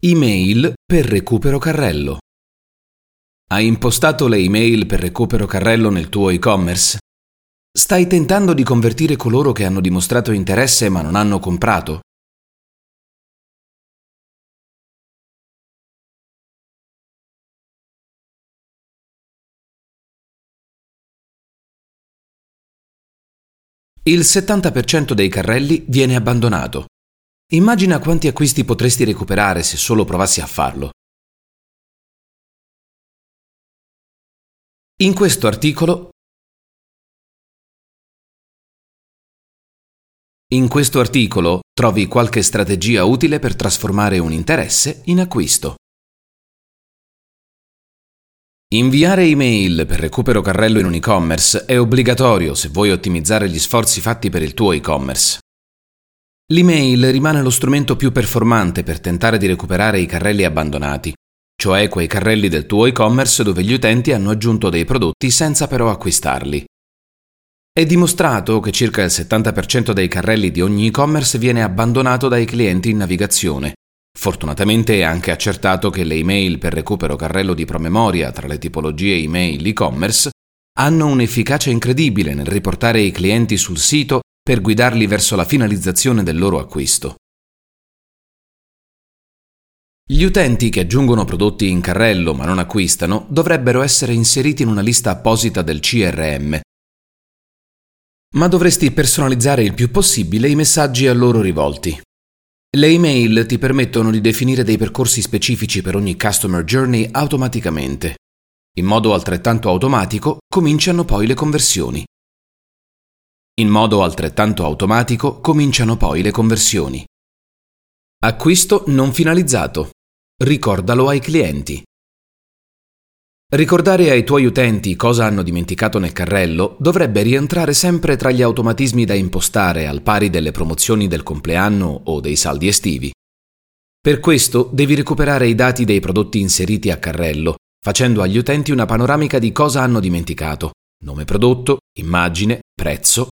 Email per recupero carrello. Hai impostato le email per recupero carrello nel tuo e-commerce? Stai tentando di convertire coloro che hanno dimostrato interesse ma non hanno comprato? Il 70% dei carrelli viene abbandonato. Immagina quanti acquisti potresti recuperare se solo provassi a farlo. In questo articolo In questo articolo trovi qualche strategia utile per trasformare un interesse in acquisto. Inviare email per recupero carrello in un e-commerce è obbligatorio se vuoi ottimizzare gli sforzi fatti per il tuo e-commerce. L'email rimane lo strumento più performante per tentare di recuperare i carrelli abbandonati, cioè quei carrelli del tuo e-commerce dove gli utenti hanno aggiunto dei prodotti senza però acquistarli. È dimostrato che circa il 70% dei carrelli di ogni e-commerce viene abbandonato dai clienti in navigazione. Fortunatamente è anche accertato che le email per recupero carrello di promemoria tra le tipologie email e-commerce hanno un'efficacia incredibile nel riportare i clienti sul sito per guidarli verso la finalizzazione del loro acquisto. Gli utenti che aggiungono prodotti in carrello ma non acquistano dovrebbero essere inseriti in una lista apposita del CRM. Ma dovresti personalizzare il più possibile i messaggi a loro rivolti. Le email ti permettono di definire dei percorsi specifici per ogni customer journey automaticamente. In modo altrettanto automatico cominciano poi le conversioni. In modo altrettanto automatico cominciano poi le conversioni. Acquisto non finalizzato. Ricordalo ai clienti. Ricordare ai tuoi utenti cosa hanno dimenticato nel carrello dovrebbe rientrare sempre tra gli automatismi da impostare al pari delle promozioni del compleanno o dei saldi estivi. Per questo devi recuperare i dati dei prodotti inseriti a carrello, facendo agli utenti una panoramica di cosa hanno dimenticato, nome prodotto, immagine, prezzo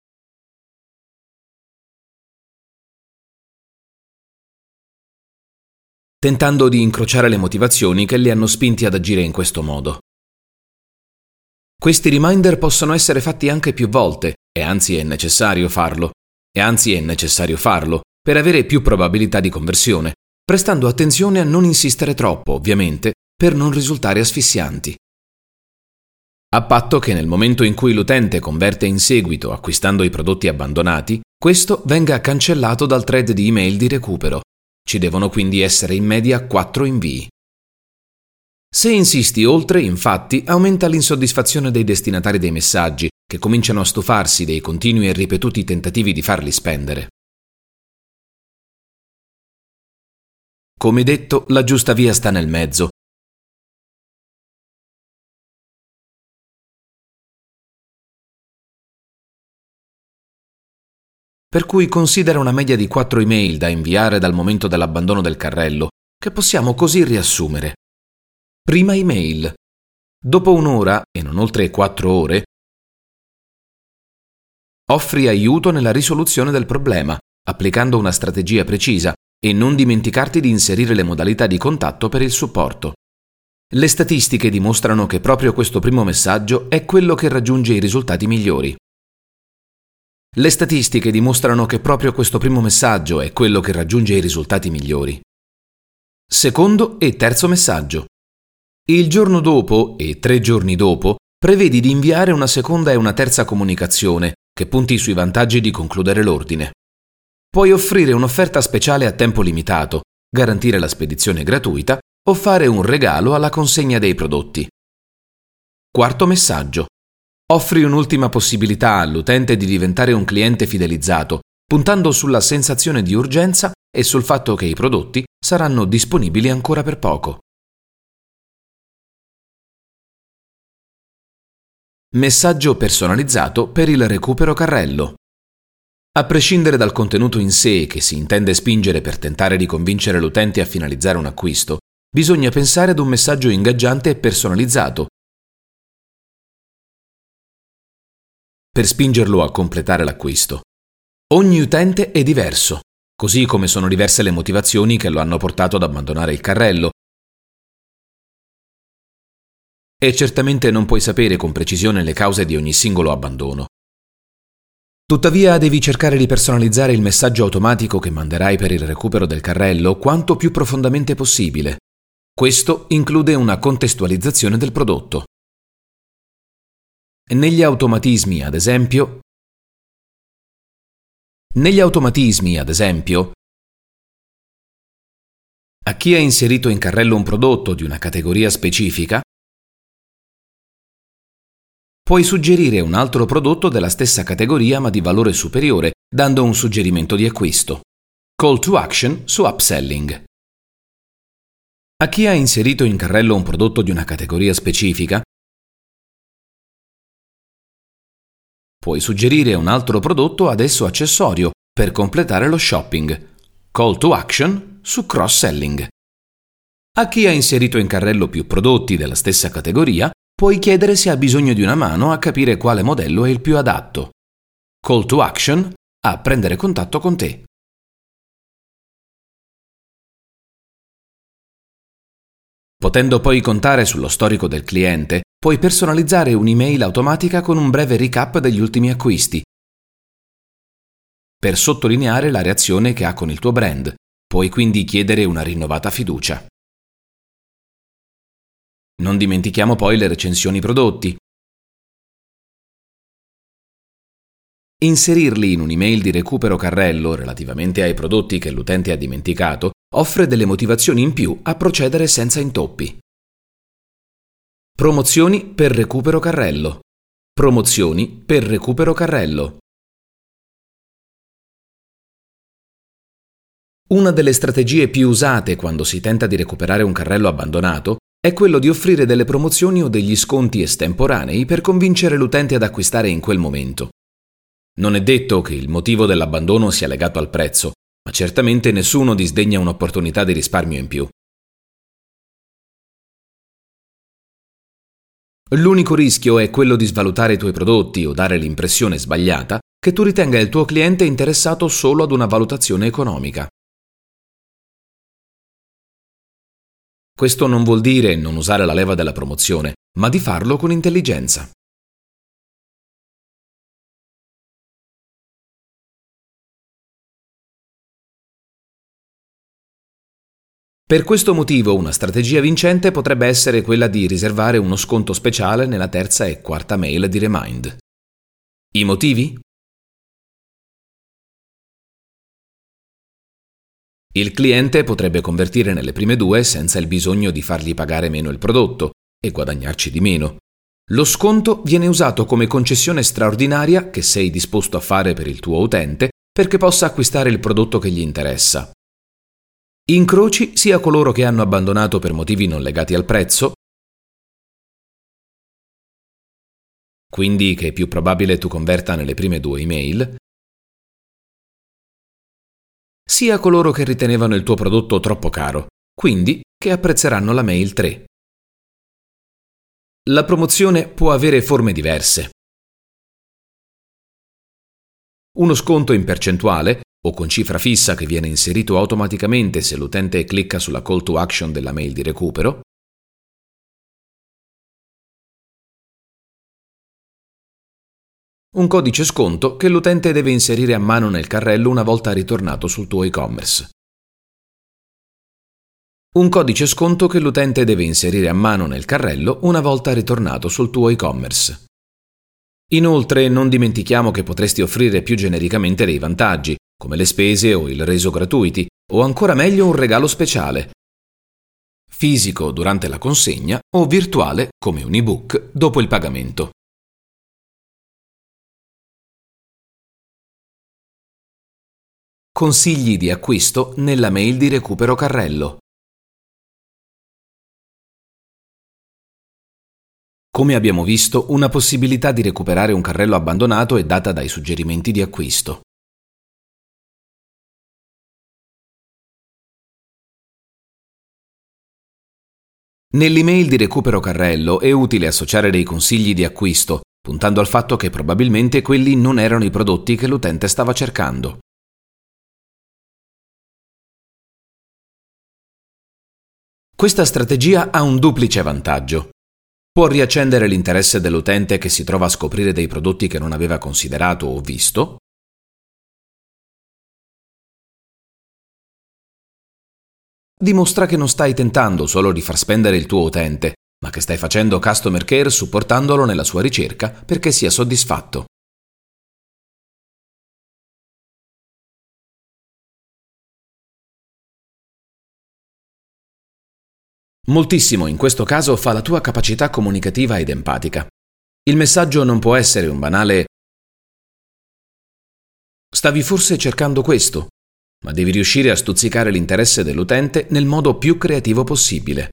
tentando di incrociare le motivazioni che li hanno spinti ad agire in questo modo. Questi reminder possono essere fatti anche più volte, e anzi è necessario farlo, e anzi è necessario farlo, per avere più probabilità di conversione, prestando attenzione a non insistere troppo, ovviamente, per non risultare asfissianti. A patto che nel momento in cui l'utente converte in seguito acquistando i prodotti abbandonati, questo venga cancellato dal thread di email di recupero, ci devono quindi essere in media 4 invii. Se insisti oltre, infatti, aumenta l'insoddisfazione dei destinatari dei messaggi, che cominciano a stufarsi dei continui e ripetuti tentativi di farli spendere. Come detto, la giusta via sta nel mezzo. Per cui considera una media di 4 email da inviare dal momento dell'abbandono del carrello, che possiamo così riassumere. Prima email. Dopo un'ora, e non oltre 4 ore, offri aiuto nella risoluzione del problema, applicando una strategia precisa e non dimenticarti di inserire le modalità di contatto per il supporto. Le statistiche dimostrano che proprio questo primo messaggio è quello che raggiunge i risultati migliori. Le statistiche dimostrano che proprio questo primo messaggio è quello che raggiunge i risultati migliori. Secondo e terzo messaggio. Il giorno dopo e tre giorni dopo prevedi di inviare una seconda e una terza comunicazione che punti sui vantaggi di concludere l'ordine. Puoi offrire un'offerta speciale a tempo limitato, garantire la spedizione gratuita o fare un regalo alla consegna dei prodotti. Quarto messaggio. Offri un'ultima possibilità all'utente di diventare un cliente fidelizzato, puntando sulla sensazione di urgenza e sul fatto che i prodotti saranno disponibili ancora per poco. Messaggio personalizzato per il recupero carrello. A prescindere dal contenuto in sé che si intende spingere per tentare di convincere l'utente a finalizzare un acquisto, bisogna pensare ad un messaggio ingaggiante e personalizzato per spingerlo a completare l'acquisto. Ogni utente è diverso. così come sono diverse le motivazioni che lo hanno portato ad abbandonare il carrello. E certamente non puoi sapere con precisione le cause di ogni singolo abbandono. Tuttavia devi cercare di personalizzare il messaggio automatico che manderai per il recupero del carrello quanto più profondamente possibile. Questo include una contestualizzazione del prodotto. Negli automatismi, ad esempio, negli automatismi, ad esempio, a chi ha inserito in carrello un prodotto di una categoria specifica, puoi suggerire un altro prodotto della stessa categoria ma di valore superiore, dando un suggerimento di acquisto. Call to action su upselling. A chi ha inserito in carrello un prodotto di una categoria specifica, Puoi suggerire un altro prodotto ad esso accessorio per completare lo shopping. Call to action su cross-selling. A chi ha inserito in carrello più prodotti della stessa categoria, puoi chiedere se ha bisogno di una mano a capire quale modello è il più adatto. Call to action a prendere contatto con te. Potendo poi contare sullo storico del cliente, puoi personalizzare un'email automatica con un breve recap degli ultimi acquisti. Per sottolineare la reazione che ha con il tuo brand, puoi quindi chiedere una rinnovata fiducia. Non dimentichiamo poi le recensioni prodotti. Inserirli in un'email di recupero carrello relativamente ai prodotti che l'utente ha dimenticato offre delle motivazioni in più a procedere senza intoppi. Promozioni per recupero carrello. Promozioni per recupero carrello. Una delle strategie più usate quando si tenta di recuperare un carrello abbandonato è quello di offrire delle promozioni o degli sconti estemporanei per convincere l'utente ad acquistare in quel momento. Non è detto che il motivo dell'abbandono sia legato al prezzo, ma certamente nessuno disdegna un'opportunità di risparmio in più. L'unico rischio è quello di svalutare i tuoi prodotti o dare l'impressione sbagliata che tu ritenga il tuo cliente interessato solo ad una valutazione economica. Questo non vuol dire non usare la leva della promozione, ma di farlo con intelligenza. Per questo motivo una strategia vincente potrebbe essere quella di riservare uno sconto speciale nella terza e quarta mail di Remind. I motivi? Il cliente potrebbe convertire nelle prime due senza il bisogno di fargli pagare meno il prodotto e guadagnarci di meno. Lo sconto viene usato come concessione straordinaria che sei disposto a fare per il tuo utente perché possa acquistare il prodotto che gli interessa. Incroci sia coloro che hanno abbandonato per motivi non legati al prezzo, quindi che è più probabile tu converta nelle prime due email, sia coloro che ritenevano il tuo prodotto troppo caro, quindi che apprezzeranno la mail 3. La promozione può avere forme diverse. Uno sconto in percentuale o con cifra fissa che viene inserito automaticamente se l'utente clicca sulla call to action della mail di recupero, un codice sconto che l'utente deve inserire a mano nel carrello una volta ritornato sul tuo e-commerce. Un codice sconto che l'utente deve inserire a mano nel carrello una volta ritornato sul tuo e-commerce. Inoltre non dimentichiamo che potresti offrire più genericamente dei vantaggi, come le spese o il reso gratuiti, o ancora meglio un regalo speciale, fisico durante la consegna o virtuale come un ebook dopo il pagamento. Consigli di acquisto nella mail di recupero carrello. Come abbiamo visto, una possibilità di recuperare un carrello abbandonato è data dai suggerimenti di acquisto. Nell'email di recupero carrello è utile associare dei consigli di acquisto, puntando al fatto che probabilmente quelli non erano i prodotti che l'utente stava cercando. Questa strategia ha un duplice vantaggio. Può riaccendere l'interesse dell'utente che si trova a scoprire dei prodotti che non aveva considerato o visto dimostra che non stai tentando solo di far spendere il tuo utente, ma che stai facendo customer care supportandolo nella sua ricerca perché sia soddisfatto. Moltissimo in questo caso fa la tua capacità comunicativa ed empatica. Il messaggio non può essere un banale Stavi forse cercando questo, ma devi riuscire a stuzzicare l'interesse dell'utente nel modo più creativo possibile.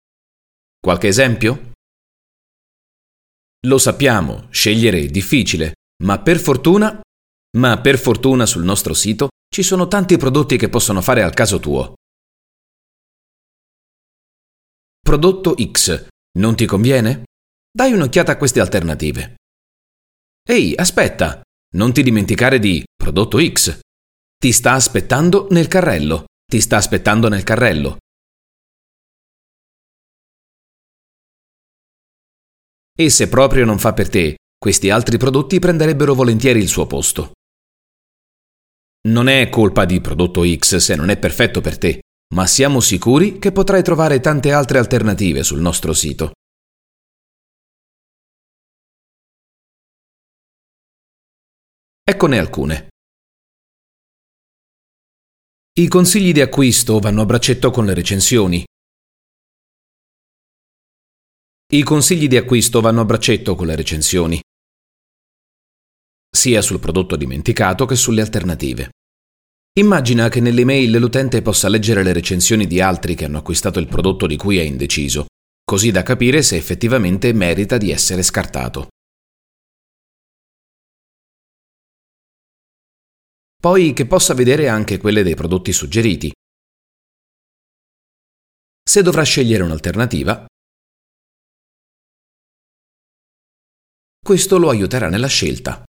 Qualche esempio? Lo sappiamo, scegliere è difficile, ma per fortuna, ma per fortuna sul nostro sito ci sono tanti prodotti che possono fare al caso tuo. Prodotto X. Non ti conviene? Dai un'occhiata a queste alternative. Ehi, aspetta! Non ti dimenticare di prodotto X. Ti sta aspettando nel carrello. Ti sta aspettando nel carrello. E se proprio non fa per te, questi altri prodotti prenderebbero volentieri il suo posto. Non è colpa di prodotto X se non è perfetto per te ma siamo sicuri che potrai trovare tante altre alternative sul nostro sito. Eccone alcune. I consigli di acquisto vanno a braccetto con le recensioni. I consigli di acquisto vanno a braccetto con le recensioni, sia sul prodotto dimenticato che sulle alternative. Immagina che nell'email l'utente possa leggere le recensioni di altri che hanno acquistato il prodotto di cui è indeciso, così da capire se effettivamente merita di essere scartato. Poi che possa vedere anche quelle dei prodotti suggeriti. Se dovrà scegliere un'alternativa, questo lo aiuterà nella scelta.